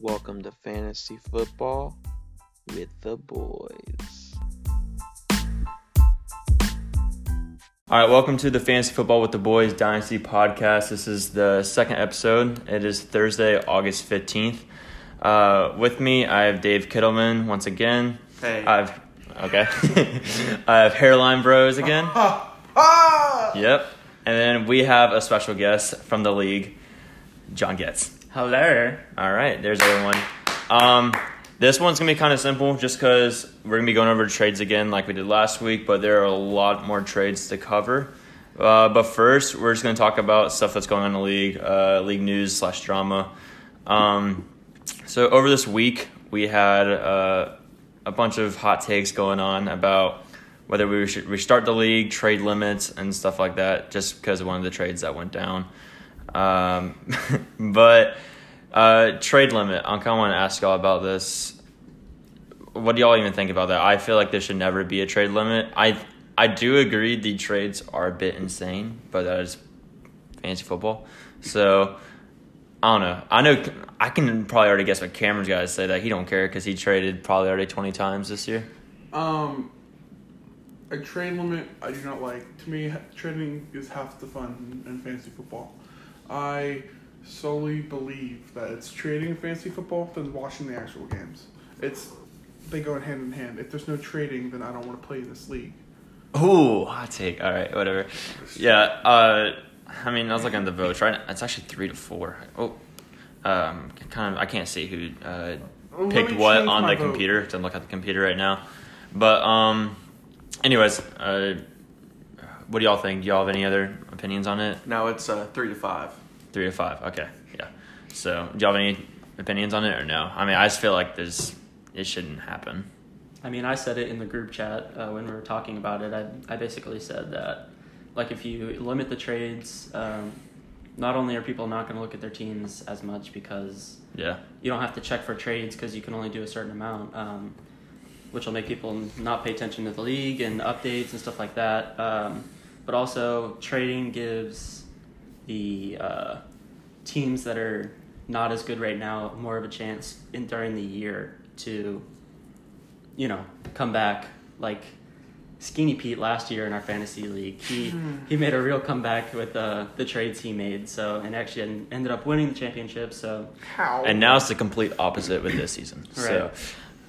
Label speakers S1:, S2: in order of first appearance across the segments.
S1: Welcome to Fantasy Football with the boys.
S2: All right, welcome to the Fantasy Football with the Boys Dynasty podcast. This is the second episode. It is Thursday, August 15th. Uh, with me, I have Dave Kittleman once again.
S3: Hey.
S2: I've okay. I have Hairline Bros again.
S3: Ah!
S2: Yep. And then we have a special guest from the league, John Getz.
S4: Hello.
S2: All right, there's everyone. Um, this one's gonna be kind of simple, just because we're gonna be going over trades again, like we did last week. But there are a lot more trades to cover. Uh, but first, we're just gonna talk about stuff that's going on in the league, uh, league news slash drama. Um, so over this week, we had uh, a bunch of hot takes going on about whether we should restart the league, trade limits, and stuff like that, just because of one of the trades that went down. Um, but uh, trade limit, I kind of want to ask y'all about this. What do y'all even think about that? I feel like there should never be a trade limit. I I do agree the trades are a bit insane, but that is fantasy football. So I don't know. I know I can probably already guess what Cameron's got to say that he don't care because he traded probably already twenty times this year.
S3: Um, a trade limit I do not like. To me, trading is half the fun in, fantasy football. I solely believe that it's trading in fantasy football than watching the actual games. It's they go hand in hand. If there's no trading, then I don't want to play in this league.
S2: Ooh, hot take. All right, whatever. Yeah. Uh, I mean, I was looking at the votes. Right, it's actually three to four. Oh, um, kind of. I can't see who uh, picked what on the
S3: vote.
S2: computer. To look at the computer right now, but um, anyways, uh, what do y'all think? Do y'all have any other opinions on it?
S5: No, it's uh, three to five.
S2: Three to five. Okay, yeah. So, do y'all have any opinions on it or no? I mean, I just feel like there's it shouldn't happen.
S4: I mean, I said it in the group chat uh, when we were talking about it. I, I basically said that, like, if you limit the trades, um, not only are people not going to look at their teams as much because
S2: Yeah.
S4: you don't have to check for trades because you can only do a certain amount, um, which will make people not pay attention to the league and updates and stuff like that. Um, but also, trading gives the uh, teams that are not as good right now more of a chance in during the year to, you know, come back. Like Skinny Pete last year in our fantasy league, he he made a real comeback with uh, the trades he made. So and actually ended up winning the championship. So
S3: How?
S2: And now it's the complete opposite with this season. So.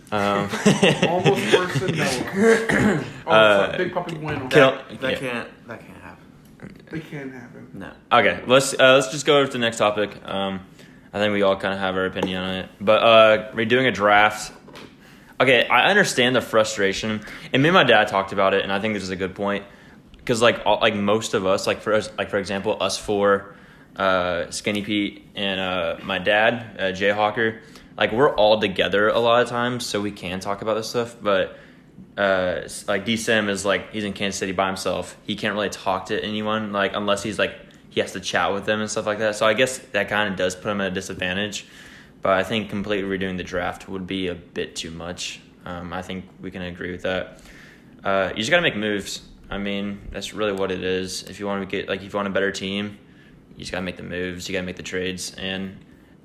S2: Um,
S3: almost worse than Noah. oh,
S2: Uh,
S3: big puppy bueno.
S2: Kill-
S5: That, that
S2: yeah.
S5: That can't happen.
S3: They can happen.
S5: No.
S2: Okay, let's uh, let's just go over to the next topic. Um, I think we all kind of have our opinion on it, but uh, redoing a draft. Okay, I understand the frustration, and me and my dad talked about it, and I think this is a good point because like all, like most of us, like for us, like for example, us four, uh, Skinny Pete, and uh, my dad, uh, Jay Hawker, like we're all together a lot of times, so we can talk about this stuff, but uh, like D Sim is like he's in Kansas City by himself. He can't really talk to anyone like unless he's like he has to chat with them and stuff like that. So I guess that kind of does put him at a disadvantage. But I think completely redoing the draft would be a bit too much. Um, I think we can agree with that. Uh, you just got to make moves. I mean, that's really what it is. If you want to get like if you want a better team, you just got to make the moves. You got to make the trades. And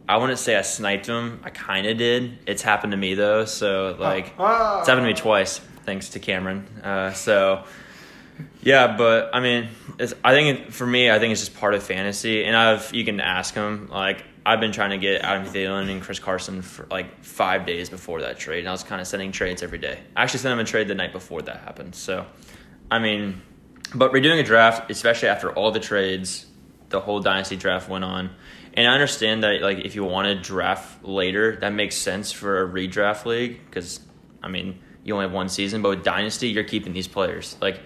S2: I wouldn't say I sniped him. I kind of did. It's happened to me though. So like.
S3: Ah.
S2: It's happened to me twice, thanks to Cameron. Uh, so, yeah, but I mean, it's, I think it, for me, I think it's just part of fantasy. And I've you can ask him like I've been trying to get Adam Thielen and Chris Carson for like five days before that trade, and I was kind of sending trades every day. I actually sent him a trade the night before that happened. So, I mean, but redoing a draft, especially after all the trades, the whole dynasty draft went on. And I understand that like if you want to draft later, that makes sense for a redraft league because I mean you only have one season. But with dynasty, you're keeping these players. Like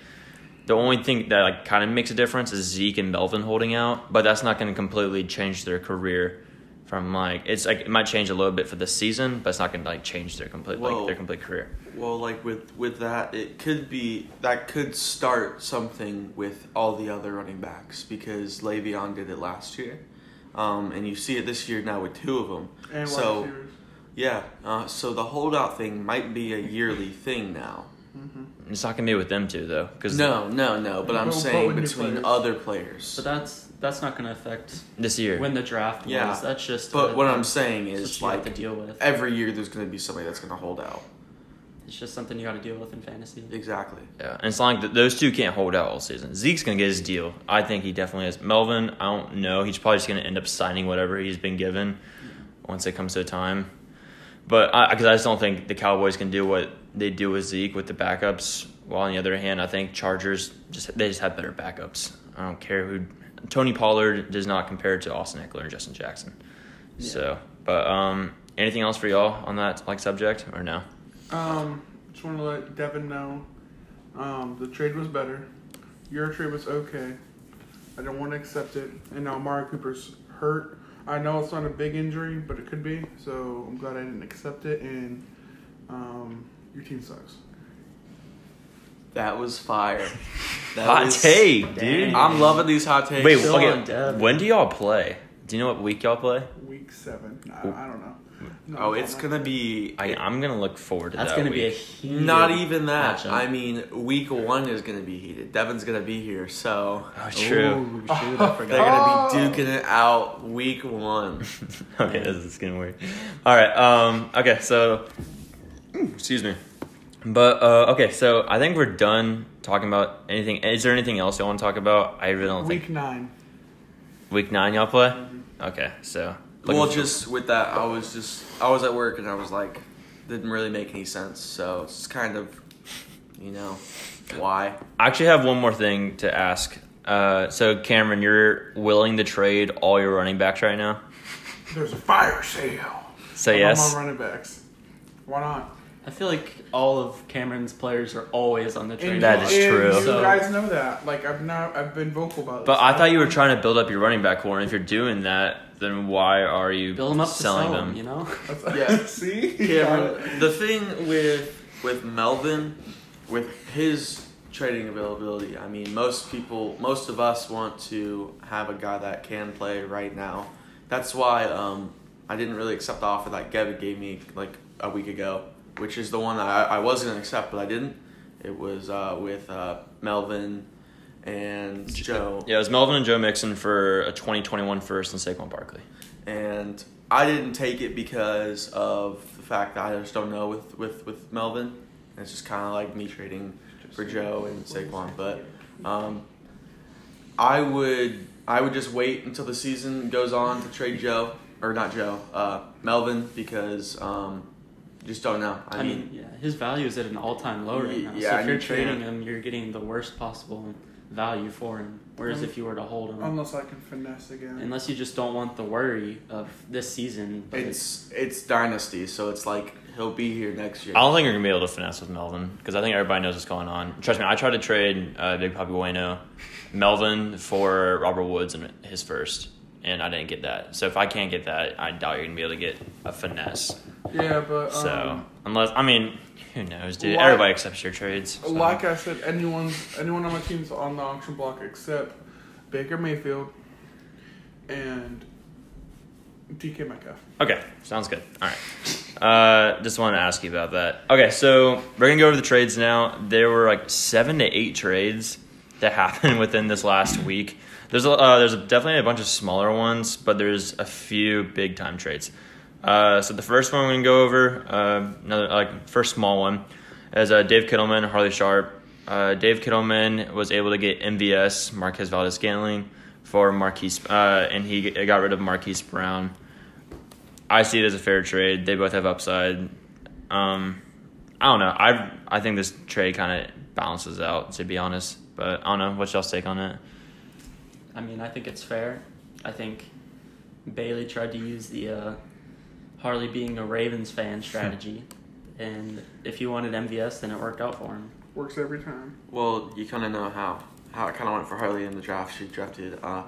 S2: the only thing that like kind of makes a difference is Zeke and Melvin holding out, but that's not going to completely change their career. From like it's like it might change a little bit for the season, but it's not going to like change their complete like their complete career.
S5: Well, like with with that, it could be that could start something with all the other running backs because Le'Veon did it last year, um, and you see it this year now with two of them.
S3: And wide
S5: so
S3: receivers.
S5: yeah, uh, so the holdout thing might be a yearly thing now,
S2: It's not gonna be with them two though, because
S5: No, no, no. But I'm
S3: But- but
S5: saying between
S3: players.
S5: other players.
S4: But that's that's not going to affect
S2: this year.
S4: when the draft
S5: Yeah.
S4: was. That's just.
S5: But
S4: a-
S5: what I'm saying is
S4: what
S5: like
S4: to deal with.
S5: every year there's going to be somebody that's going to hold out.
S4: It's just something you got to deal with in fantasy.
S5: Exactly.
S2: Yeah, and it's not like th- those two can't hold out all season. Zeke's gonna get his deal. I think he definitely is. Melvin, I don't know. He's probably just gonna end up signing whatever he's been given once it comes to time. But I, because I just don't think the Cowboys can do what they do with Zeke with the backups. While on the other hand, I think Chargers just they just have better backups. I don't care who. Tony Pollard does not compare to Austin Ekeler and Justin Jackson. So, but um, anything else for y'all on that like subject or no?
S3: Um, just want to let Devin know, um, the trade was better. Your trade was okay. I don't want to accept it. And now Amari Cooper's hurt. I know it's not a big injury, but it could be. So I'm glad I didn't accept it. And um, your team sucks.
S5: That was fire. That
S2: Hot
S5: was-
S2: take, dude.
S5: I'm loving these hot takes.
S2: Wait, okay. When do y'all play? Do you know what week y'all play?
S3: Week seven. I, I don't know. No,
S5: Oh, it's gonna be
S2: I, I'm gonna look forward to that.
S4: That's
S2: that
S4: going to be a
S2: week.
S4: huge.
S5: not even that.
S4: matchup.
S5: I mean, week one is gonna be heated. Devin's gonna be here, so
S2: oh, true.
S4: Ooh, shoot, I
S5: they're
S4: forgot.
S5: gonna be duking it out week one.
S2: okay, this is getting weird. All right. Um. Okay. So, excuse me. But uh, okay. So I think we're done talking about anything. Is there anything else you want to talk about? I really don't
S3: Week
S2: think
S3: nine.
S2: week nine y'all play. Okay. So. Looking
S5: Well, just with that, I was just I was at work and I was like, didn't really make any sense. So it's kind of, you know, why?
S2: I actually have one more thing to ask. Uh, so Cameron, you're willing to trade all your running backs right now?
S3: There's a fire sale.
S2: Say
S3: I'm on my running backs. Why not?
S4: I feel like all of Cameron's players are always on the trade.
S3: And
S2: That
S4: block.
S2: is
S3: and
S2: true.
S3: You
S4: So-
S3: guys know that. Like I've not. I've been vocal about it.
S2: But I thought you were trying to build up your running back core, and if you're doing that, then why are you
S4: Build them up to
S2: selling
S4: sell
S2: them?
S4: 'em, You know.
S5: Yeah.
S3: See.
S5: Cameron, the thing with with Melvin, with his trading availability, I mean, most people, most of us want to have a guy that can play right now. That's why um, I didn't really accept the offer that Gavin gave me like a week ago, which is the one that I, I was gonna accept, but I didn't. It was uh, with uh, Melvin and Joe.
S2: Yeah, it was Melvin and Joe Mixon for a 2021 first and Saquon Barkley.
S5: and I didn't take it because of the fact that I just don't know with with with Melvin. And it's just kind of like me trading for Joe and Saquon, but um, I would I would just wait until the season goes on to trade Joe or not Joe, uh, Melvin because um, just don't know. I,
S4: I
S5: mean,
S4: mean, yeah, his value is at an all-time low right now.
S5: Yeah,
S4: so if you're trading him, you're getting the worst possible value for him. Whereas
S3: Um,
S4: if you were to hold him,
S3: Unless I can finesse again.
S4: unless you just don't want the worry of this season, but
S5: it's it's dynasty, so it's like he'll be here next year.
S2: I don't think you're gonna be able to finesse with Melvin because I think everybody knows what's going on. Trust me, I tried to trade uh, Big Papi Bueno, Melvin for Robert Woods and his first, and I didn't get that. So if I can't get that, I doubt you're gonna be able to get a finesse.
S3: yeah, but um,
S2: So unless I mean, who knows, dude?
S3: Like-
S2: Everybody accepts your trades. so.
S3: like I said, anyone anyone on my team's on the auction block except Baker Mayfield and DK Metcalf.
S2: Okay, sounds good. All right. Uh, just wanted to ask you about that. Okay, so we're gonna go over the trades now. There were like seven to eight trades that happened within this last week. There's a, uh, there's definitely a bunch of smaller ones, but there's a few big time trades. Uh, so the first one we're gonna go over, uh, another like first small one, is uh, Dave Kittleman, Harley Sharp. Uh, Dave Kittleman was able to get MVS Marquez Valdes Scantling for Marquise, uh, and he got rid of Marquise Brown. I see it as a fair trade. They both have upside. Um, I don't know. I I think this trade kind of balances out, to be honest. But I don't know. What's y'all's take on it?
S4: I mean, I think it's fair. I think Bailey tried to use the uh, Harley being a Ravens fan strategy, and if he wanted MVS, then it worked out for him.
S3: Works every time.
S5: Well, you kind of know how how it kind of went for Harley in the draft. She drafted uh,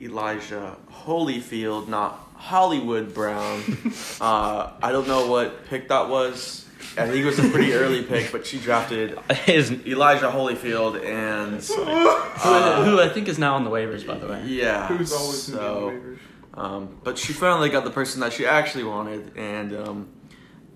S5: Elijah Holyfield, not Hollywood Brown. uh, I don't know what pick that was. I think it was a pretty early pick, but she drafted
S2: His,
S5: Elijah Holyfield, and
S4: who, who I think is now on the waivers, by the way.
S5: yeah,
S3: Who's always
S5: so.
S3: in the waivers.
S5: Um, but she finally got the person that she actually wanted, and um,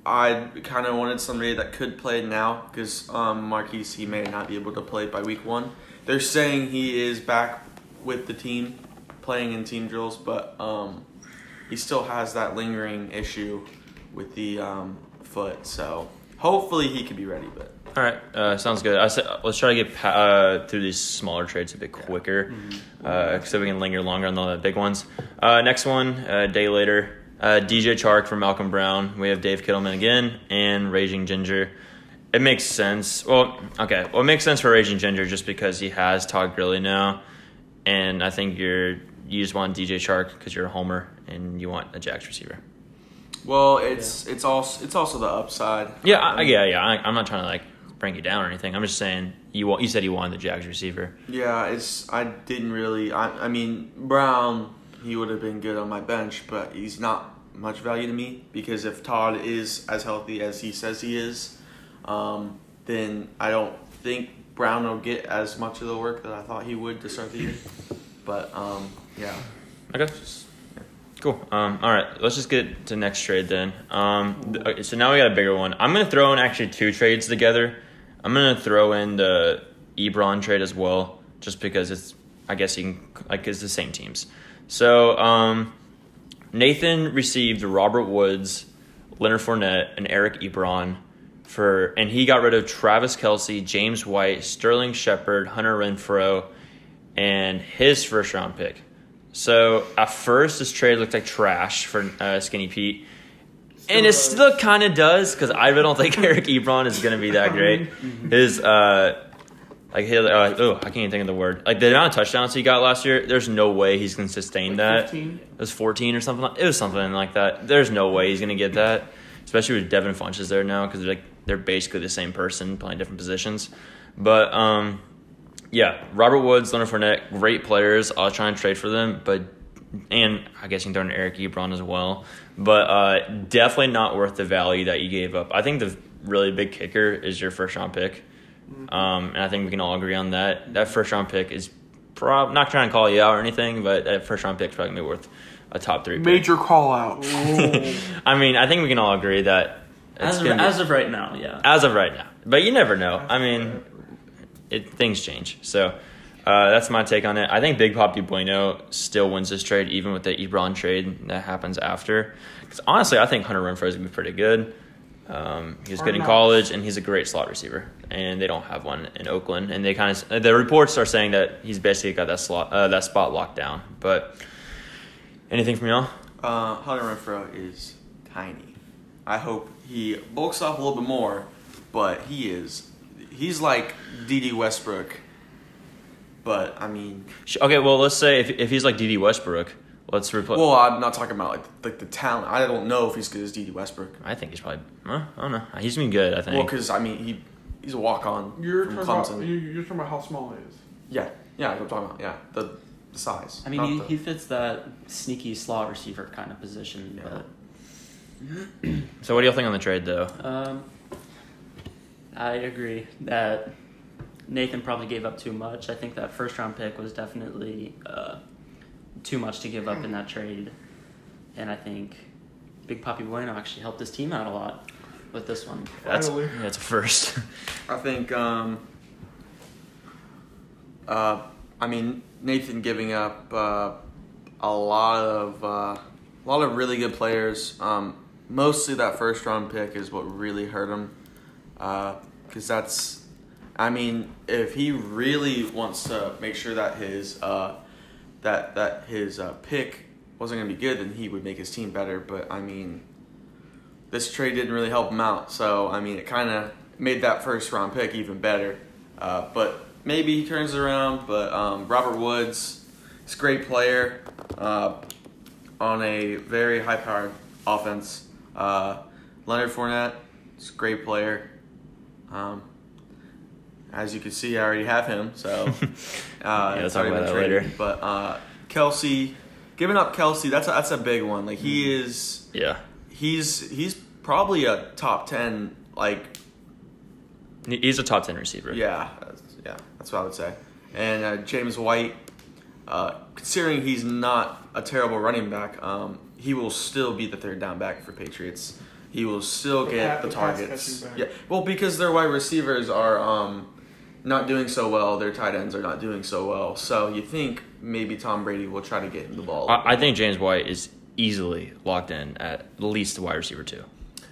S5: I kind of wanted somebody that could play now because um, Marquise he may not be able to play by week one. They're saying he is back with the team, playing in team drills, but um, he still has that lingering issue with the um, foot. So hopefully he could be ready. But
S2: All right, uh, sounds good. I said let's try to get pa- uh, through these smaller trades a bit quicker, uh, so we can linger longer on the big ones. Uh, next one, a day later, uh, DJ Chark for Malcolm Brown. We have Dave Kittleman again and Raging Ginger. It makes sense. Well, okay. Well, it makes sense for Raging Ginger just because he has Todd Gurley now, and I think you're you just want DJ Chark because you're a homer and you want a Jacks receiver.
S5: Well, it's it's also it's also the upside.
S2: Yeah, I, yeah, yeah. I, I'm not trying to like bring you down or anything. I'm just saying you wa- you said you wanted the Jags receiver.
S5: Yeah, it's I didn't really. I I mean Brown, he would have been good on my bench, but he's not much value to me because if Todd is as healthy as he says he is, um, then I don't think Brown will get as much of the work that I thought he would to start the year. But um, yeah,
S2: Okay. Cool. Um, all right, let's just get to next trade then. Um, okay, so now we got a bigger one. I'm gonna throw in actually two trades together. I'm gonna throw in the Ebron trade as well, just because it's I guess you can like it's the same teams. So um, Nathan received Robert Woods, Leonard Fournette, and Eric Ebron for, and he got rid of Travis Kelce, James White, Sterling Shepard, Hunter Renfrow, and his first round pick. So at first, this trade looked like trash for uh, Skinny Pete. And it still kind of does because I really don't think Eric Ebron is going to be that great. His uh, like uh, oh, I can't even think of the word. Like the amount of touchdowns he got last year, there's no way he's going to sustain that.
S3: 15?
S2: It was 14 or something. Like, it was something like that. There's no way he's going to get that, especially with Devin Funchess there now because they're, like they're basically the same person playing different positions. But um, yeah, Robert Woods, Leonard Fournette, great players. I'll try and trade for them, but and I guess you can throw in Eric Ebron as well. But uh, definitely not worth the value that you gave up. I think the really big kicker is your first round pick, um, and I think we can all agree on that. That first round pick is prob not trying to call you out or anything, but that first round pick is probably gonna be worth a top three. pick.
S3: Major call out.
S2: I mean, I think we can all agree that it's
S4: As of,
S2: be-
S4: as of right now, yeah.
S2: as of right now. But you never know. I mean, it things change. So uh, that's my take on it. I think Big Papi Bueno still wins this trade, even with the Ebron trade that happens after. Because honestly, I think Hunter Renfrow is gonna be pretty good. Um, he was good in college, and he's a great slot receiver. And they don't have one in Oakland. And they kind of the reports are saying that he's basically got that slot uh, that spot locked down. But anything from y'all?
S5: uh, Hunter Renfrow is tiny. I hope he bulks up a little bit more, but he is. He's like Dede Westbrook. But I mean,
S2: Okay, well let's say if if he's like Dede Westbrook, let's replace.
S5: well, I'm not talking about like like the talent. I don't know if he's good as Dede Westbrook.
S2: I think he's probably. Uh, I don't know. He's been good. I think.
S5: Well, because I mean, he he's a walk on
S3: You're
S5: from
S3: talking, about,
S5: Clemson.
S3: you- you're talking about how small he is.
S5: yeah, yeah, I'm talking about yeah the, the size.
S4: I mean, he,
S5: the-
S4: he fits that sneaky slot receiver kind of position.
S5: Yeah.
S2: so what do y'all think on the trade though?
S4: Um, I agree that Nathan probably gave up too much. I think that first round pick was definitely uh, too much to give up in that trade, and I think Big Papi Bueno actually helped his team out a lot with this one.
S2: That's
S3: Finally.
S2: that's a first.
S5: I think, um, uh, I mean, Nathan giving up uh, a lot of uh, a lot of really good players. Um, mostly that first round pick is what really hurt him, because that's, I mean, if he really wants to make sure that his uh, that that his uh, pick wasn't gonna be good, then he would make his team better. But I mean, this trade didn't really help him out. So I mean, it kind of made that first round pick even better. Uh, but maybe he turns it around. But um, Robert Woods, he's a great player uh, on a very high powered offense. Uh, Leonard Fournette, is a great player. Um, as you can see, I already have him. So uh,
S2: Yeah, let's talk about that later.
S5: But uh, Kelce, giving up Kelce, that's a, that's a big one. Like he is
S2: yeah,
S5: he's he's probably a top ten like
S2: he's a top ten receiver.
S5: yeah that's- yeah that's what I would say and uh, James White uh, considering he's not a terrible running back um, he will still be the third down back for Patriots he will still
S3: The
S5: get
S3: pa-
S5: the
S3: the
S5: targets.
S3: catching
S5: Yeah, well, because their wide receivers are um, not doing so well. Their tight ends are not doing so well. So you think maybe Tom Brady will try to get him the ball.
S2: I, I think James White is easily locked in at least the wide receiver two.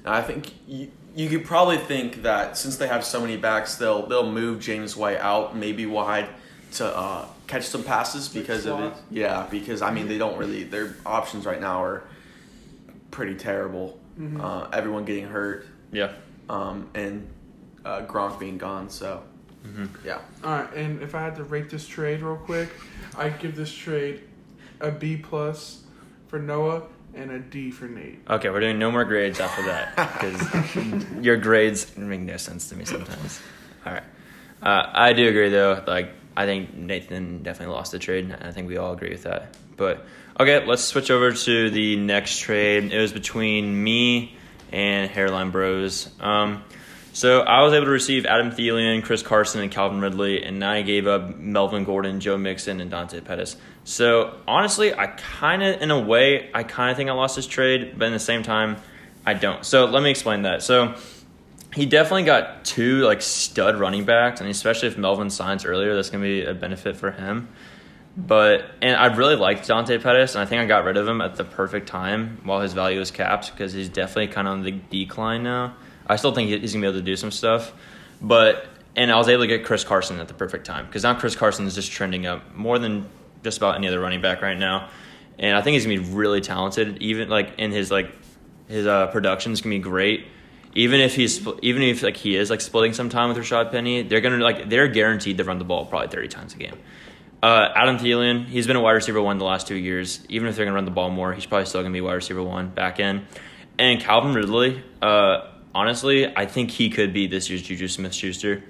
S5: I think you, you could probably think that since they have so many backs, they'll they'll move James White out maybe wide to uh, catch some passes because of it. Yeah, because I mean they don't really their options right now are pretty terrible.
S3: Mhm.
S5: Uh, everyone getting hurt,
S2: Yeah.
S5: um, and uh, Gronk being gone. So
S2: hmm
S5: yeah,
S3: All right, and if I had to rate this trade real quick, I'd give this trade a B plus for Noah and a D for Nate.
S2: Okay, we're doing no more grades after that because your grades make no sense to me sometimes. All right, uh, I do agree though. Like I think Nathan definitely lost the trade, and I think we all agree with that. But okay, let's switch over to the next trade. It was between me and Hairline Bros. Um, so I was able to receive Adam Thielen, Chris Carson, and Calvin Ridley, and I gave up Melvin Gordon, Joe Mixon, and Dante Pettis. So honestly, I kind of, in a way, I kind of think I lost this trade, but in the same time, I don't. So let me explain that. So he definitely got two like stud running backs, and especially if Melvin signs earlier, that's gonna be a benefit for him. But and I really liked Dante Pettis, and I think I got rid of him at the perfect time while his value was capped because he's definitely kind of on the decline now. I still think he's gonna be able to do some stuff, but and I was able to get Chris Carson at the perfect time because now Chris Carson is just trending up more than just about any other running back right now, and I think he's gonna be really talented. Even like in his like his uh, production is gonna be great. Even if he's even if like he is like splitting some time with Rashaad Penny, they're gonna like they're guaranteed to run the ball probably thirty times a game. Uh, Adam Thielen, he's been a wide receiver one the last two years. Even if they're gonna run the ball more, he's probably still gonna be wide receiver one back in. And Calvin Ridley, uh, honestly, I think he could be this year's Juju Smith Schuster.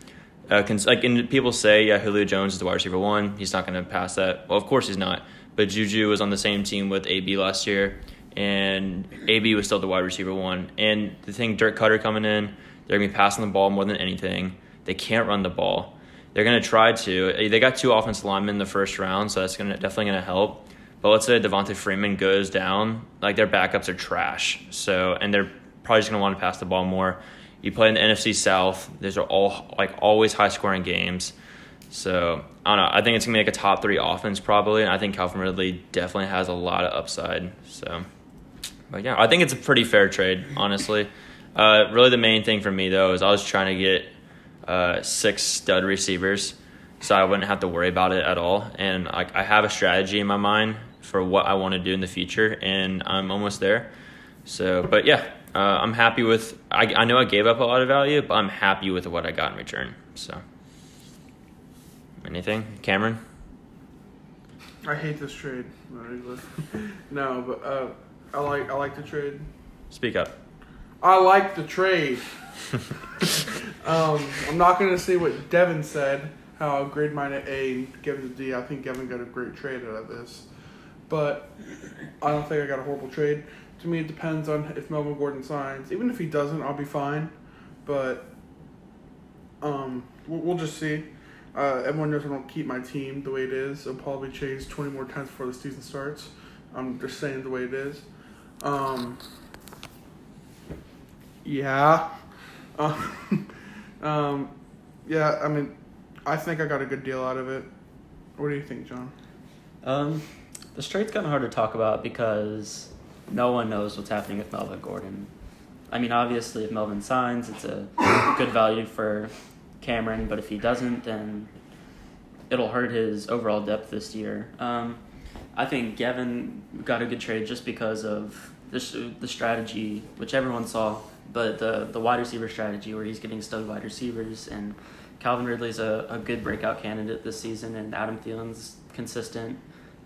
S2: Uh, cons- like, and people say, yeah, Julio Jones is the wide receiver one. He's not to pass that. Well, of course he's not. But Juju was on the same team with AB last year, and AB was still the wide receiver one. And the thing, Dirk Koetter coming in, they're to be passing the ball more than anything. They can't run the ball. They're to try to. They got two offensive linemen in the first round, so that's to definitely to help. But let's say Devonta Freeman goes down, like their backups are trash. So and they're probably just gonna want to pass the ball more. You play in the NFC South. These are all like always high scoring games. So I don't know. I think it's gonna be like a top three offense probably, and I think Calvin Ridley definitely has a lot of upside. So, but yeah, I think it's a pretty fair trade, honestly. Uh, really, the main thing for me though is I was trying to get uh, six stud receivers, so I wouldn't have to worry about it at all. And like I have a strategy in my mind for what I want to do in the future, and I'm almost there. So, but yeah, uh, I'm happy with. I, I know I gave up a lot of value, but I'm happy with what I got in return. So, anything, Cameron?
S3: I hate this trade. No, but uh, I like I like the trade.
S2: Speak up.
S3: I like the trade. um, I'm not gonna say what Devin said. How I'll grade mine at A and give it a D. I think Devin got a great trade out of this, but I don't think I got a horrible trade. To me, it depends on if Melvin Gordon signs. Even if he doesn't, I'll be fine. But um, we'll, we'll just see. Uh, everyone knows I don't keep my team the way it is. It'll probably change 20 more times before the season starts. I'm just saying the way it is. Um, yeah. Um, um, yeah, I mean, I think I got a good deal out of it. What do you think, John?
S4: Um, the trade's kind of hard to talk about because no one knows what's happening with Melvin Gordon. I mean, obviously, if Melvin signs, it's a good value for Cameron, but if he doesn't, then it'll hurt his overall depth this year. Um, I think Gavin got a good trade just because of the, the strategy, which everyone saw, but the, the wide receiver strategy where he's getting stud wide receivers. And Calvin Ridley's a, a good breakout candidate this season, and Adam Thielen's consistent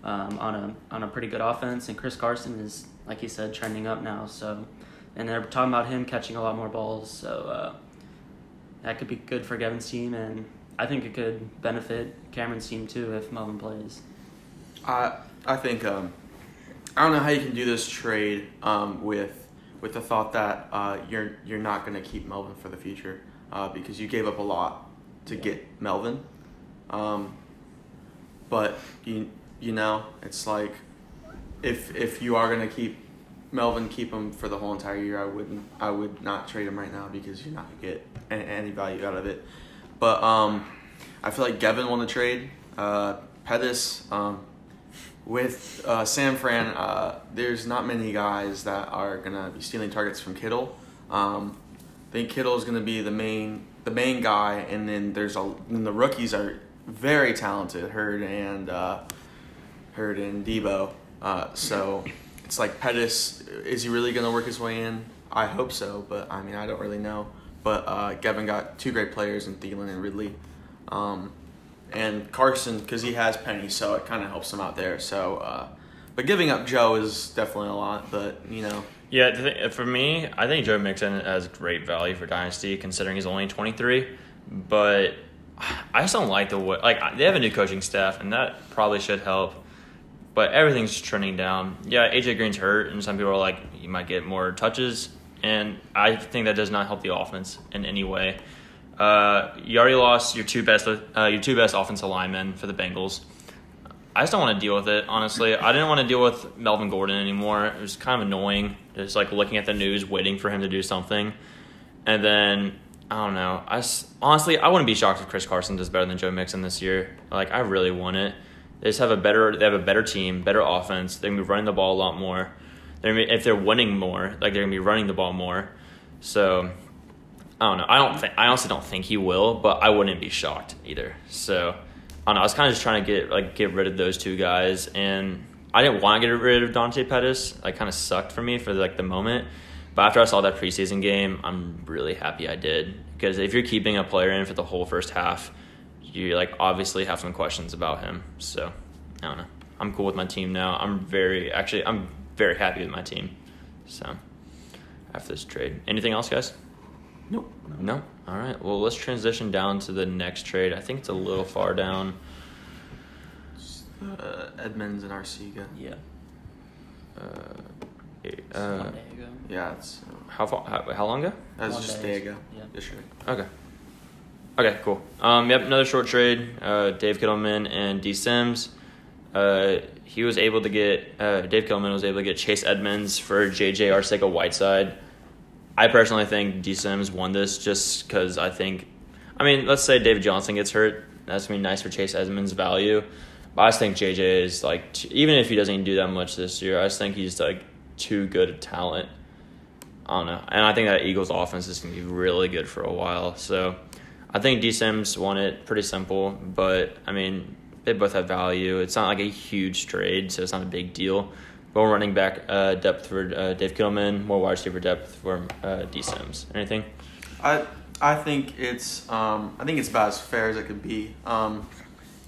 S4: um, on a on a pretty good offense, and Chris Carson is like he said trending up now. So, and they're talking about him catching a lot more balls. So uh, that could be good for Gavin's team, and I think it could benefit Cameron's team too if Melvin plays.
S5: I I think um, I don't know how you can do this trade um, with with the thought that uh, you're you're not going to keep Melvin for the future uh, because you gave up a lot to get Melvin. Um, but you you know it's like if if you are going to keep Melvin keep him for the whole entire year, I wouldn't. I would not trade him right now because you're not gonna get any, any value out of it. But um, I feel like Gavin won the trade. Uh, Pettis, um, with uh, San Fran, uh, there's not many guys that are gonna be stealing targets from Kittle. Um, I think Kittle is gonna be the main the main guy, and then there's a and the rookies are very talented. Hurd and uh, Hurd and Deebo. Uh, so it's like Pettis. Is he really gonna work his way in? I hope so, but I mean I don't really know. But uh, Gavin got two great players in Thielen and Ridley. Um, and Carson because he has Penny, so it kind of helps him out there. So, uh, but giving up Joe is definitely a lot. But you know,
S2: Yeah, for me, I think Joe Mixon has great value for Dynasty considering he's only 23. But I just don't like the way, like, they have a new coaching staff, and that probably should help. But everything's trending down. Yeah, AJ Green's hurt, and some people are like, you might get more touches. And I think that does not help the offense in any way. Uh, you already lost your two best, uh, your two best offensive linemen for the Bengals. I just don't want to deal with it, honestly. I didn't want to deal with Melvin Gordon anymore. It was kind of annoying, just like looking at the news, waiting for him to do something. And then, I don't know. I honestly, I wouldn't be shocked if Chris Carson does better than Joe Mixon this year. Like, I really want it. They just have a better, they have a better team, better offense. They're gonna be running the ball a lot more. They're be, if they're winning more, like they're gonna be running the ball more. So, I don't know. I don't think I honestly don't think he will, but I wouldn't be shocked either. So I don't know. I was kind of just trying to get like get rid of those two guys, and I didn't want to get rid of Dante Pettis. Like kind of sucked for me for like the moment. But after I saw that preseason game, I'm really happy I did because if you're keeping a player in for the whole first half, you like obviously have some questions about him. So I don't know. I'm cool with my team now. I'm very actually I'm very happy with my team. So after this trade, anything else, guys?
S5: Nope.
S2: No. All right. Well, let's transition down to the next trade. I think it's a little far down.
S5: Uh, Edmonds and Arcega.
S4: Yeah.
S2: Uh,
S4: Just
S2: uh,
S4: one day ago.
S5: Yeah, it's
S2: how far? How, how long ago?
S5: that was just a
S4: day.
S5: day ago.
S4: Yeah.
S5: Yesterday.
S2: Okay. Okay. Cool. Um. Yep. Another short trade. Uh, Dave Kittleman and D Sims. Uh, he was able to get uh, Dave Kittleman was able to get Chase Edmonds for JJ Arcega Whiteside. I personally think D Sims won this just because I think, I mean, let's say David Johnson gets hurt, that's gonna be nice for Chase Edmonds' value. But I just think JJ is like, even if he doesn't do that much this year, I just think he's like too good a talent. I don't know, and I think that Eagles offense is gonna be really good for a while. So I think D Sims won it pretty simple, but I mean they both have value. It's not like a huge trade, so it's not a big deal. More running back uh, depth for uh, Dave Kittleman, more wide receiver depth for uh, D Sims. Anything?
S5: I I think it's um, I think it's about as fair as it could be. Um,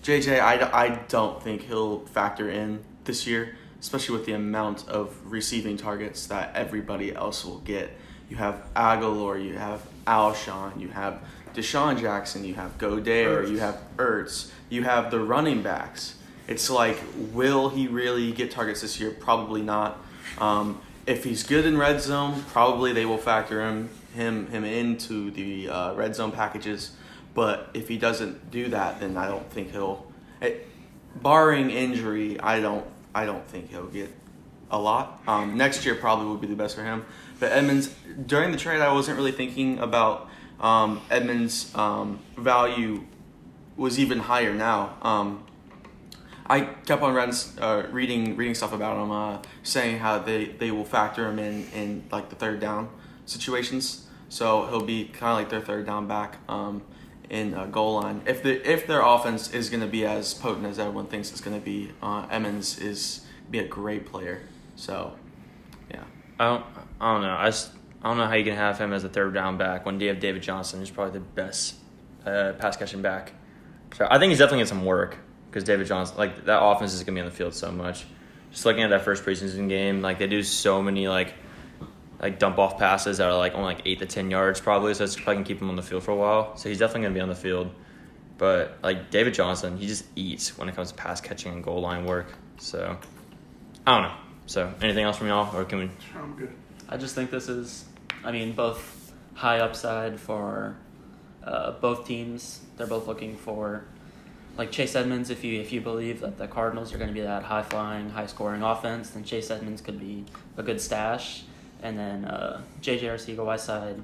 S5: JJ, I don't think he'll factor in this year, especially with the amount of receiving targets that everybody else will get. You have Agholor, you have Alshon, you have DeSean Jackson, you have Goedert, you have Ertz, you have the running backs. It's like, will he really get targets this year? Probably not. Um, if he's good in red zone, probably they will factor him him him into the uh, red zone packages. But if he doesn't do that, then I don't think he'll. It, barring injury, I don't I don't think he'll get a lot. Um, next year probably would be the best for him. But Edmonds during the trade, I wasn't really thinking about um, Edmonds' um, value was even higher now. I kept on reading, uh, reading reading stuff about him, uh, saying how they, they will factor him in in like the third down situations. So he'll be kind of like their third down back um, in goal line. If the if their offense is going to be as potent as everyone thinks it's going to be, uh, Edmonds is be a great player. So, yeah.
S2: I don't. I don't know. I I don't know how you can have him as a third down back when you have David Johnson, who's probably the best uh, pass catching back. So I think he's definitely getting some work because David Johnson, like that offense is gonna be on the field so much. Just looking at that first preseason game, like they do so many like like dump off passes that are like only like eight to ten yards probably, so it's probably gonna keep him on the field for a while. So he's definitely gonna be on the field. But like David Johnson, he just eats when it comes to pass catching and goal line work. So I don't know. So anything else from y'all, or can we?
S3: I'm good.
S4: I just think this is, I mean, both high upside for uh, both teams. They're both looking for like Chase Edmonds, if you if you believe that the Cardinals are going to be that high flying, high scoring offense, then Chase Edmonds could be a good stash. And then uh, JJ Arcega Whiteside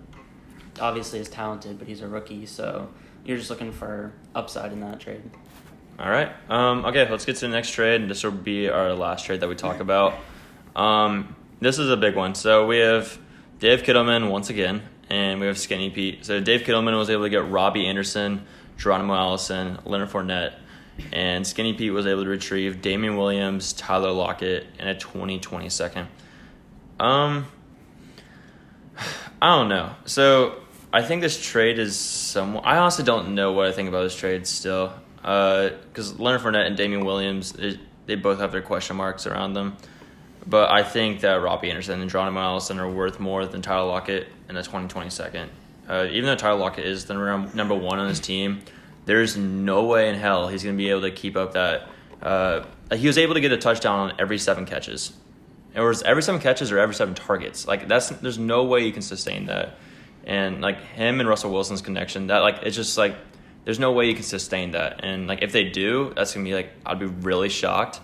S4: obviously is talented, but he's a rookie, so you're just looking for upside in that trade.
S2: All right. Um, okay, let's get to the next trade. And this will be our last trade that we talk about. Um, this is a big one. So we have Dave Kittleman once again, and we have Skinny Pete. So Dave Kittleman was able to get Robbie Anderson, Geronimo Allison, Leonard Fournette, and Skinny Pete was able to retrieve Damien Williams, Tyler Lockett, and a 2020 second. Um, I don't know. So I think this trade is somewhat. I honestly don't know what I think about this trade still. Because Leonard Fournette and Damien Williams, it, they both have their question marks around them. But I think that Robbie Anderson and Geronimo Allison are worth more than Tyler Lockett in 2020 second. Uh, even though Tyler Lockett is the number one on his team, there's no way in hell he's going to be able to keep up that. Uh, he was able to get a touchdown on every seven catches. It was every seven catches or every seven targets. Like that's there's no way you can sustain that. And like him and Russell Wilson's connection, that like it's just like there's no way you can sustain that. And like if they do, that's gonna be like I'd be really shocked.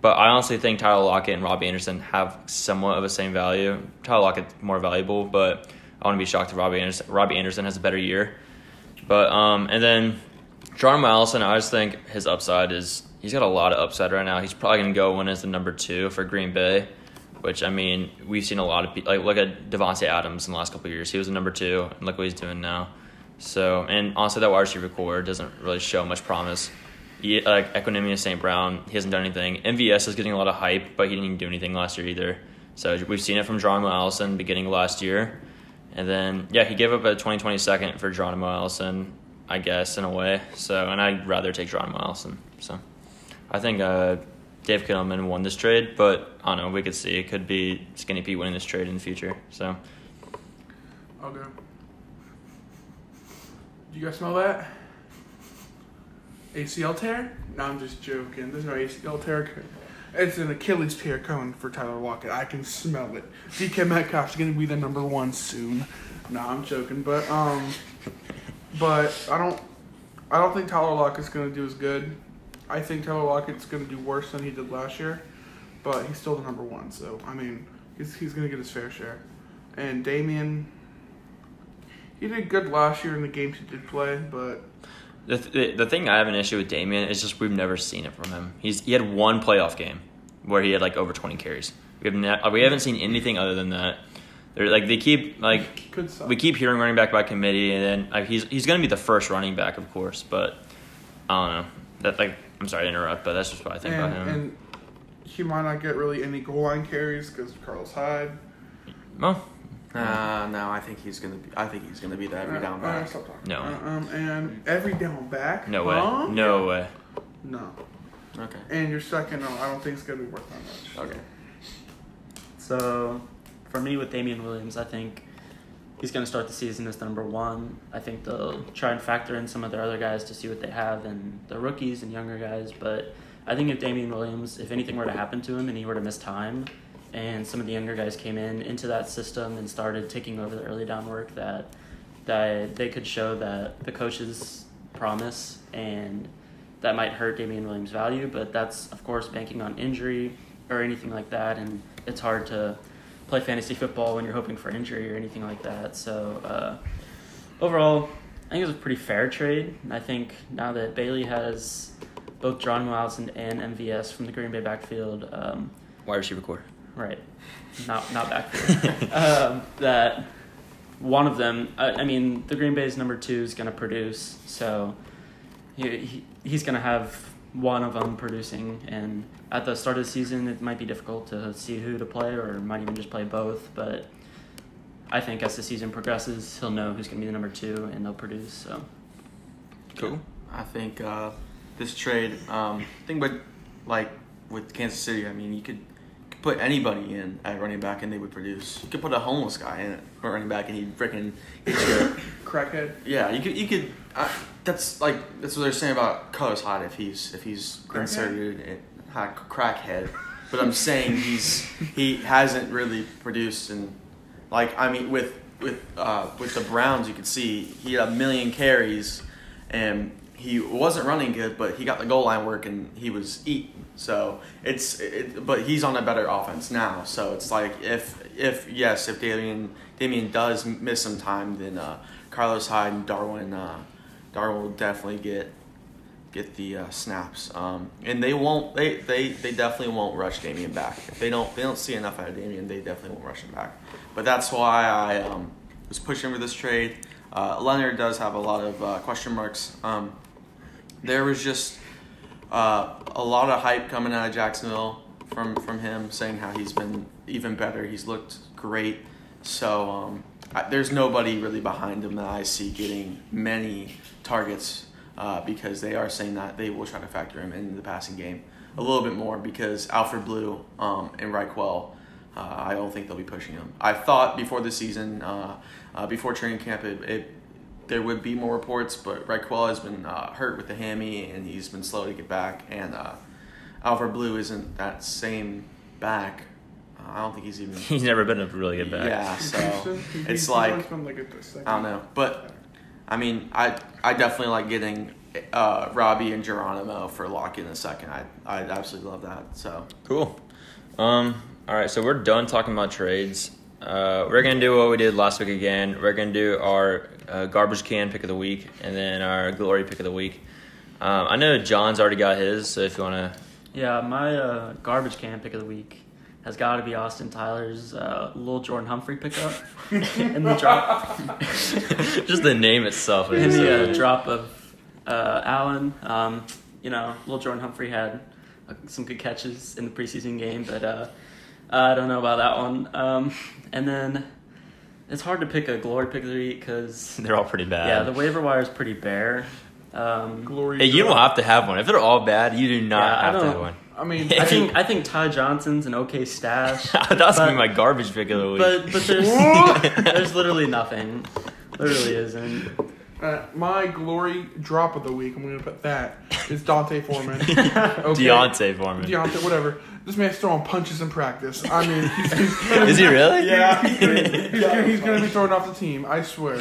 S2: But I honestly think Tyler Lockett and Robbie Anderson have somewhat of the same value. Tyler Lockett's more valuable, but I wouldn't be shocked if Robbie Anderson, Robbie Anderson has a better year. But um, and then Geronimo Allison, I just think his upside is he's got a lot of upside right now. He's probably gonna go in as the number two for Green Bay, which I mean we've seen a lot of people like look at Davante Adams in the last couple of years. He was the number two, and look what he's doing now. So and honestly, that wide receiver core doesn't really show much promise. He, like Equanimeous St. Brown, he hasn't done anything. MVS is getting a lot of hype, but he didn't do anything last year either. So we've seen it from Geronimo Allison beginning last year. And then, yeah, he gave up a 2020 second for Geronimo Allison, I guess, in a way. So, and I'd rather take Geronimo Allison. So, I think uh, Dave Kittleman won this trade, but I don't know. We could see it could be Skinny Pete winning this trade in the future. So,
S3: I'll. Do you guys smell that? ACL tear? No, I'm just joking. There's no ACL tear. It's an Achilles tear coming for Tyler Lockett. I can smell it. DK Metcalf's gonna be the number one soon. No, I'm joking, but um, but I don't, I don't think Tyler Lockett's gonna do as good. I think Tyler Lockett's gonna do worse than he did last year, but he's still the number one. So I mean, he's he's gonna get his fair share. And Damien, he did good last year in the games he did play, but
S2: the, th- the thing I have an issue with Damien is just we've never seen it from him. He's he had one playoff game where he had like over 20 carries. We have ne- we haven't seen anything other than that. They're like they keep like we keep hearing running back by committee, and then like, he's he's going to be the first running back, of course. But I don't know. That like I'm sorry to interrupt, but that's just what I think
S3: and,
S2: about him.
S3: and he might not get really any goal line carries because Carlos Hyde.
S2: well,
S5: Uh, no, I think he's gonna be. I think he's gonna be the every down
S3: Uh, uh,
S5: back.
S3: stop talking.
S2: No.
S3: Uh, um, and every down back.
S2: no way,
S3: Huh?
S2: no way.
S3: No.
S5: Okay.
S3: And your second, no, I don't think it's gonna be worth that much.
S5: Okay.
S4: So, for me with Damien Williams, I think he's going to start the season as the number one. I think they'll try and factor in some of their other guys to see what they have and the rookies and younger guys. But I think if Damien Williams, if anything were to happen to him and he were to miss time, and some of the younger guys came in into that system and started taking over the early down work, that that they could show that the coaches promise and that might hurt Damien Williams' value, but that's of course banking on injury or anything like that, and it's hard to play fantasy football when you're hoping for injury or anything like that. So uh, overall, I think it was a pretty fair trade. I think now that Bailey has both John Allison and MVS from the Green Bay backfield, um,
S2: Wide receiver core.
S4: Right, not not backfield, um, that one of them. I, I mean, the Green Bay's number two is going to produce, so he, he he's going to have one of them producing. And at the start of the season, it might be difficult to see who to play, or might even just play both. But I think as the season progresses, he'll know who's going to be the number two, and they'll produce. So
S2: Cool.
S5: I think uh, this trade. Um, think about like with Kansas City. I mean, you could, could put anybody in at running back and they would produce. You could put a homeless guy in at running back and he'd freaking hit you.
S3: Crackhead.
S5: Yeah, you could. You could. That's like that's what they're saying about Carlos Hyde if he's if he's
S3: Crackhead?
S5: inserted in crackhead. But I'm saying he's he hasn't really produced and like I mean with with uh, with the Browns you could see he had a million carries and he wasn't running good, but he got the goal line work and he was eating. So it's it, but he's on a better offense now. So it's like if if yes, if Damien Damien does miss some time, then uh, Carlos Hyde and Darwin uh, Darwin will definitely get get the uh, snaps. Um, and they won't they, they they definitely won't rush Damien back. If they don't they don't see enough out of Damien, they definitely won't rush him back. But that's why I um, was pushing for this trade. Uh, Leonard does have a lot of uh, question marks. Um, there was just uh, a lot of hype coming out of Jacksonville from from him, saying how he's been even better. He's looked great. So um, I, there's nobody really behind him that I see getting many targets uh, because they are saying that they will try to factor him in the passing game a little bit more because Alfred Blue um, and Ryquell. Uh, I don't think they'll be pushing him. I thought before the season, uh, uh, before training camp, it, it there would be more reports, but Ryquell has been uh, hurt with the hammy and he's been slow to get back. And uh, Alfred Blue isn't that same back. Uh, I don't think he's even.
S2: He's never been a really good back.
S5: Yeah, so it's like
S3: like at the second.
S5: I don't know, but I mean, I I definitely like getting uh, Robbie and Geronimo for lock in a second. I I absolutely love that. So
S2: Cool. Um, all right, so we're done talking about trades. Uh, we're gonna do what we did last week again. We're gonna do our uh, garbage can pick of the week and then our glory pick of the week. Um, I know John's already got his, so if you wanna,
S4: Yeah, my uh, garbage can pick of the week has got to be Austin Tyler's uh, little Jordan Humphrey pickup in the drop.
S2: just the name itself is.
S4: the
S2: uh,
S4: drop of uh, Allen. Um, you know, little Jordan Humphrey had some good catches in the preseason game, but uh, I don't know about that one. Um, and then it's hard to pick a glory pick of the week because
S2: They're all pretty bad.
S4: yeah, the waiver wire is pretty bare. Um,
S3: Glory.
S2: Hey, you don't have to have one. If they're all bad, you do not
S4: Yeah,
S2: have to have one.
S3: I mean,
S4: I think I think Ty Johnson's an okay stash.
S2: That's was gonna be my garbage pick of the week.
S4: But but there's there's literally nothing. Literally isn't.
S3: Uh, my glory drop of the week. I'm gonna put that is Dante Foreman. Okay?
S2: D'Onta Foreman.
S3: D'Onta, whatever. This man's throwing punches in practice. I mean, he's, he's
S2: Is he really?
S3: Yeah, he's gonna, he's gonna be thrown off the team. I swear.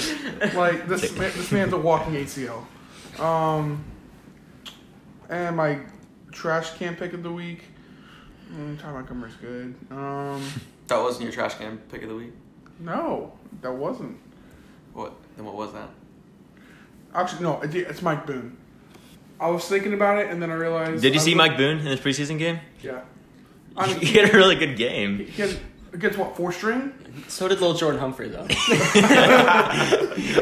S3: Like this, man, this man's a walking ACL. Um, and my trash can pick of the week. Mm, Ty Montgomery's good. Um,
S5: that wasn't your trash can pick of the week.
S3: no, that wasn't.
S5: What? Then what was that?
S3: Actually, no, it's Mike Boone. I was thinking about it, and then I realized.
S2: Did you
S3: I
S2: see
S3: was-
S2: Mike Boone in his preseason game?
S3: Yeah. I mean,
S2: He had a really good game.
S3: he had, against what four string?
S4: So did little Jordan Humphrey though.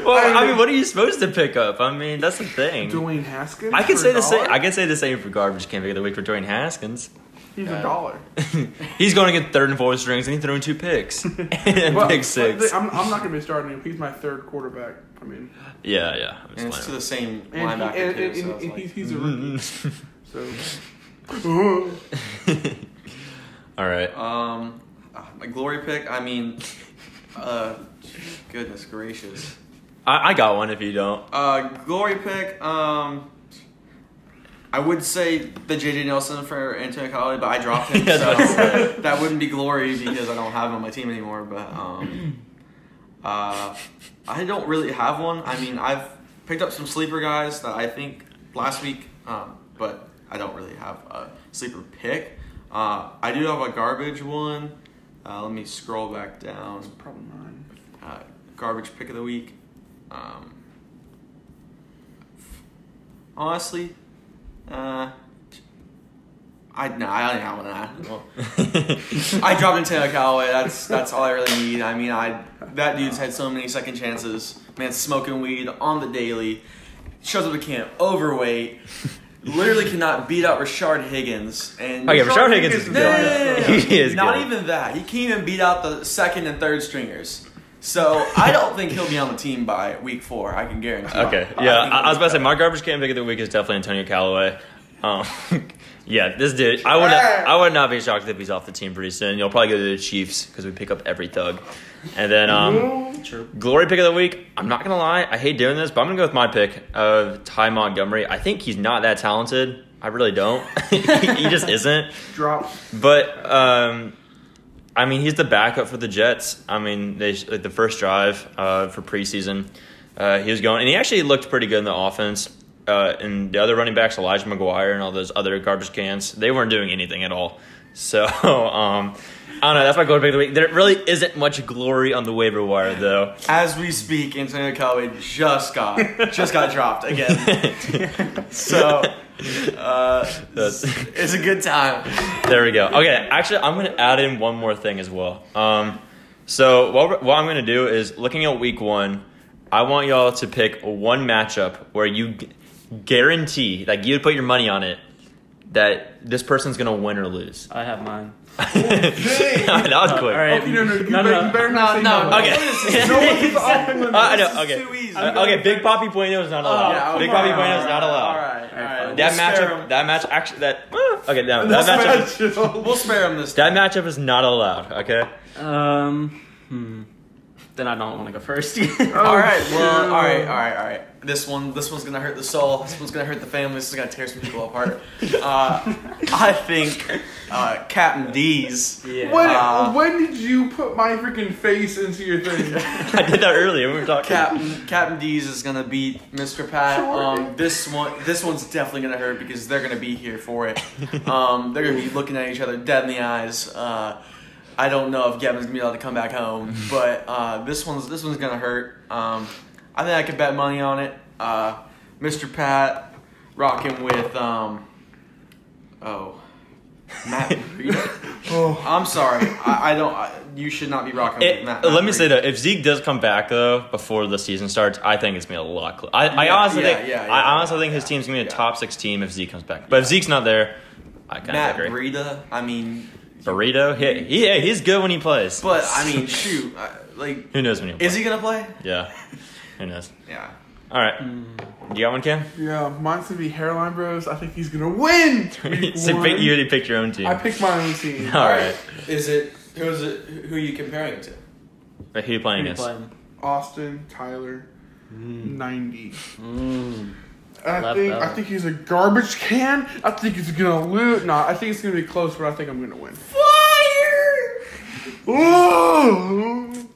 S2: Well, I mean, what are you supposed to pick up? I mean, that's the thing.
S3: Dwayne Haskins.
S2: I can say the same. I can say the same for garbage can pick of the week for Dwayne Haskins.
S3: He's a dollar.
S2: He's going to get third and fourth strings, and he's throwing two picks and
S3: Well,
S2: pick six.
S3: I'm, I'm not gonna be starting him. He's my third quarterback. I mean,
S2: Yeah, yeah. I'm
S5: And it's to the same
S3: and, he,
S5: linebacker
S3: and,
S5: too.
S3: and,
S5: so
S3: and, and
S5: like-
S3: he's, he's a rookie. So.
S2: All right.
S5: Um, uh, my glory pick. I mean, uh, goodness gracious.
S2: I, I got one if you don't.
S5: Uh, glory pick. Um, I would say the JJ Nelson for Antonio Callaway, but I dropped him,
S2: Yeah,
S5: so
S2: that's
S5: that wouldn't be glory because I don't have him on my team anymore. But um, uh, I don't really have one. I mean, I've picked up some sleeper guys that I think last week, um, but I don't really have a sleeper pick. Uh, I do have a garbage one. Uh, let me scroll back down.
S3: Probably mine.
S5: Uh, garbage pick of the week. Um, honestly, uh, I no, I don't have one of that. Well, I dropped in Taylor Callaway. That's that's all I really need. I mean, I that dude's had so many second chances. Man, smoking weed on the daily. Shows up to camp overweight. Literally cannot beat out Rashard Higgins. And
S2: Okay,
S3: Rashard
S2: Rashard Higgins is
S3: Higgins
S2: good.
S3: is
S5: no, no, no, no.
S2: He is
S5: Not
S2: good.
S5: even that. He can't even beat out the second and third stringers. So I don't think he'll be on the team by week four. I can guarantee.
S2: Okay.
S5: I
S2: Yeah, I, I was about to say my garbage can pick of the week is definitely Antonio Callaway. Um, yeah, this dude. I would. Not, I would not be shocked if he's off the team pretty soon. You'll probably go to the Chiefs because we pick up every thug. And then um,
S4: True.
S2: glory pick of the week. I'm not gonna lie. I hate doing this, but I'm gonna go with my pick of Ty Montgomery. I think he's not that talented. I really don't. he just isn't.
S3: Drop.
S2: But um, I mean, he's the backup for the Jets. I mean, they like the first drive uh, for preseason, uh, he was going, and he actually looked pretty good in the offense. uh, and the other running backs, Elijah McGuire and all those other garbage cans, they weren't doing anything at all. So um, I don't know. That's my to pick of the week. There really isn't much glory on the waiver wire though.
S5: As we speak, Antonio Callaway just got just got dropped again. So uh, it's a good time.
S2: There we go. Okay, actually, I'm going to add in one more thing as well. Um, so what, what I'm going to do is looking at week one, I want y'all to pick one matchup where you guarantee, like you would put your money on it, that this person's going to win or lose.
S4: I have mine.
S2: that was quick.
S4: All right.
S3: Okay, no, no, you,
S4: No,
S3: better,
S4: no.
S3: you better not say no.
S2: Okay.
S3: No one gets off limits.
S2: Uh, I know. Okay.
S5: too easy.
S2: Uh, okay. Big Poppy Bueno is not allowed.
S5: Yeah,
S2: Big Poppy
S5: all
S2: Bueno is not allowed.
S5: All right, all right.
S2: That
S5: We'll
S2: matchup. That match. Actually, that. uh, Okay. That, that
S3: That's
S2: matchup.
S3: special.
S5: We'll spare him this.
S2: That matchup is not allowed. Okay.
S4: Um, hmm. Then I don't want to go first.
S5: all right. Well, all right, all right, all right. This one, this one's gonna hurt the soul. This one's gonna hurt the family. This is gonna tear some people apart. Uh, I think uh, Captain D's.
S4: yeah.
S3: When,
S5: Uh,
S3: when did you put my freaking face into your thing?
S2: I did that earlier. We were talking.
S5: Captain Captain D's is gonna beat Mr. Pat.
S3: Sure.
S5: Um, this one this one's definitely gonna hurt because they're gonna be here for it. Um, they're gonna be looking at each other dead in the eyes. Uh, I don't know if Gavin's gonna be able to come back home, but uh, this one's this one's gonna hurt. Um, I think I could bet money on it. Uh, Mr. Pat rocking with um, oh Matt Breida.
S3: oh,
S5: I'm sorry, I, I don't. I, you should not be rocking
S2: It-
S5: with Matt.
S2: let me say though, if Zeke does come back though before the season starts, I think it's gonna be a lot. Cl- I, I honestly
S5: yeah,
S2: think
S5: yeah, yeah,
S2: I honestly
S5: yeah,
S2: think his
S5: yeah,
S2: team's gonna be a
S5: yeah.
S2: top six team if Zeke comes back. But if Zeke's not there, I kind of
S5: Matt
S2: agree.
S5: Breida. I mean,
S2: Burrito, he, he, yeah, he's good when he plays.
S5: but I mean, shoot, I, like,
S2: who knows when he'll play?
S5: is he gonna play?
S2: Yeah, who knows?
S5: Yeah.
S2: All right, you got one, Cam?
S3: yeah, mine's gonna be Hairline Bros. I think he's gonna win. Week
S2: so
S3: one.
S2: pick, you already picked your own team.
S3: I picked my own team.
S2: All right,
S5: Is it who is it? Who are you comparing it to?
S2: but who you playing
S4: Who you
S2: against?
S4: playing?
S3: Austin Tyler, ninety.
S4: Mm.
S3: I think. I think he's a garbage can. I think he's gonna lose. No, I think it's gonna be close, but I think I'm gonna win. Fire!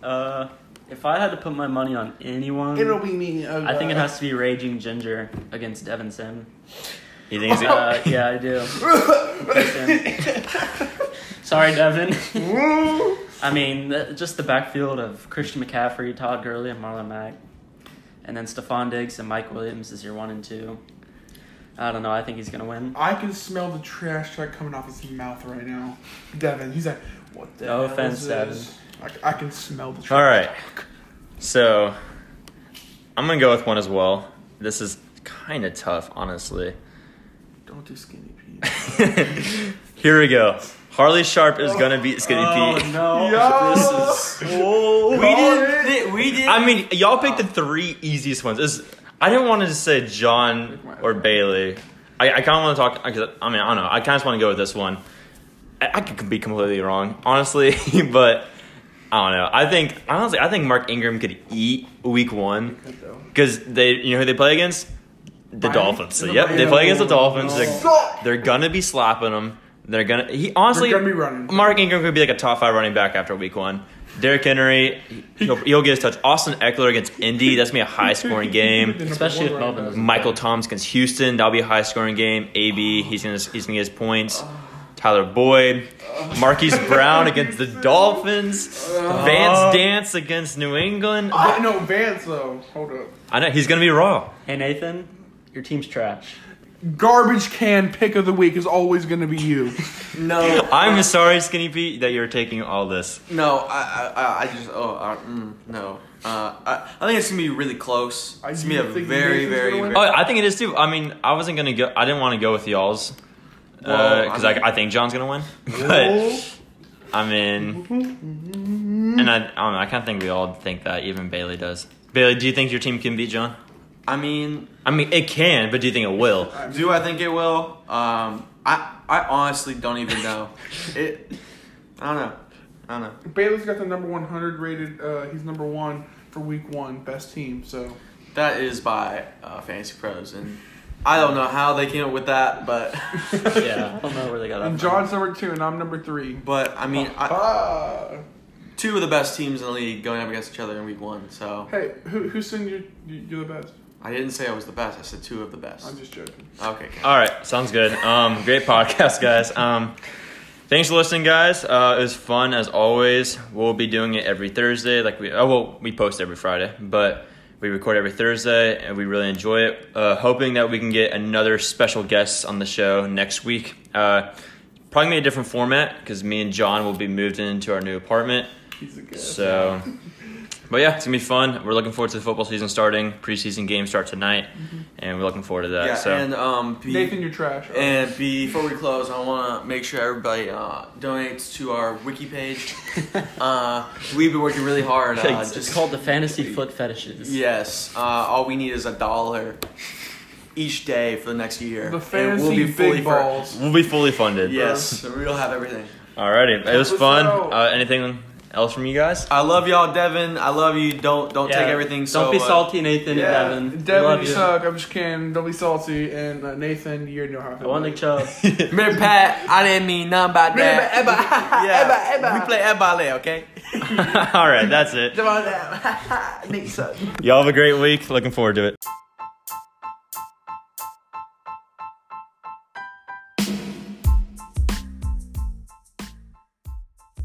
S4: Uh, if I had to put my money on anyone,
S3: It'll be me. oh
S4: I think it
S3: God.
S4: has to be Raging Ginger against Devin Sim.
S2: You think he's
S4: Uh, yeah, I do. Sorry, Devin. I mean, th- just the backfield of Christian McCaffrey, Todd Gurley, and Marlon Mack. And then Stefon Diggs and Mike Williams is your one and two. I don't know. I think he's going to win.
S3: I can smell the trash talk coming off his mouth right now. Devin, he's like, what the
S4: No
S3: hell
S4: offense,
S3: is this? I, I can smell the trash.
S2: All right. So, I'm gonna go with one as well. This is kind of tough, honestly.
S3: Don't do skinny Pete.
S2: Here we go. Harley Sharp is gonna beat Skinny Pete.
S4: Oh no!
S3: Yo!
S4: This is
S5: We
S3: Call
S5: did. We did.
S2: I mean, y'all picked the three easiest ones. Is I didn't want to just say John or Bailey. I, I kind of want to talk. I I mean, I don't know. I kind of just want to go with this one. I, I could be completely wrong, honestly, but I don't know. I think honestly, I think Mark Ingram could eat Week One because they, you know, who they play against the
S3: Miami?
S2: Dolphins. So,
S3: The
S2: yep, they play against the Dolphins. They're, they're gonna be slapping them. They're gonna. He honestly,
S3: They're gonna be running.
S2: Mark Ingram could be like a top five running back after week one. Derrick Henry, he'll, he'll get his touch. Austin Ekeler against Indy, that's gonna be a high scoring game.
S4: Especially if Melvin
S2: Michael Thomas against Houston, that'll be a high scoring game. AB, he's gonna he's gonna get his points. Tyler Boyd, Marquise Brown against the Dolphins, uh, Vance Dance against New England.
S3: Va- no, Vance though. Hold up.
S2: I know he's gonna be raw.
S4: Hey, Nathan, your team's trash.
S3: Garbage can pick of the week is always gonna be you.
S5: no.
S2: I'm sorry, Skinny Pete, that you're taking all this.
S5: No. I. I. I- I just. Oh. Uh, mm, no. Uh, I, I think it's gonna be really close.
S3: I
S5: It's gonna be a
S3: think
S5: very,
S3: Nathan's
S5: very,
S3: gonna win.
S5: very.
S2: Oh, I think it is too. I mean, I wasn't gonna go. I didn't want to go with y'all's
S5: Well,
S2: because
S5: I mean-
S2: I, I think John's gonna win. But I mean, and I, I don't know. I kind of think we all think that. Even Bailey does. Bailey, do you think your team can beat John?
S5: I mean,
S2: I mean, it can, but do you think it will?
S5: do I think it will? Um, I. I honestly don't even know. It. I don't know. I don't know.
S3: Bailey's got the number 100 rated. Uh, he's number one for week one, best team. So
S5: That is by uh, Fantasy Pros, and I don't know how they came up with that, but
S4: Yeah, I don't know where they got that
S3: and
S4: from.
S3: John's number two, and I'm number three.
S5: but I mean, I,
S3: Ah.
S5: two of the best teams in the league going up against each other in week one. So
S3: Hey, who who's saying you're you're the best?
S5: I didn't say I was the best. I said two of the best.
S3: I'm just joking.
S5: Okay. okay.
S2: All right, sounds good. Um, great podcast, guys. Um, thanks for listening, guys. Uh, it was fun as always. We'll be doing it every Thursday. Like we, oh well, we post every Friday, but we record every Thursday, and we really enjoy it. Uh, hoping that we can get another special guest on the show next week. Uh, probably gonna be a different format because me and John will be moved into our new apartment.
S3: He's a good.
S2: So, but yeah, it's gonna be fun. We're looking forward to the football season starting. Preseason games start tonight, and we're looking forward to that.
S5: Yeah,
S2: so.
S5: and um, be,
S3: Nathan, you're trash.
S5: And before we close, I want to make sure everybody uh, donates to our wiki page. uh, we've been working really hard. Uh,
S4: it's,
S5: just
S4: it's called the Fantasy Foot Fetishes.
S5: Yes. Uh, all we need is a dollar each day for the next year.
S3: the
S5: And
S3: fantasy big
S5: fur-
S3: balls.
S2: We'll be fully funded.
S5: Yes, so we'll have everything.
S2: Alrighty, it was
S3: Help
S2: fun. Uh, anything else from you guys?
S5: I love y'all, Devin. I love you. Don't don't
S4: Yeah,
S5: take everything. so
S4: Don't be
S5: uh,
S4: salty, Nathan
S3: Yeah,
S4: and Devin.
S3: Devin,
S4: love
S3: you
S4: you.
S3: suck. I'm just kidding. Don't be salty. And uh, Nathan, you know how I
S4: I
S3: feel.
S4: want Nick Chubb.
S5: Remember, Pat, I didn't mean nothing about that.
S3: Remember, Ebba.
S5: yeah, we play Ebale, okay?
S2: Alright, that's it.
S3: Devin, Nick suck.
S2: Y'all have a great week. Looking forward to it.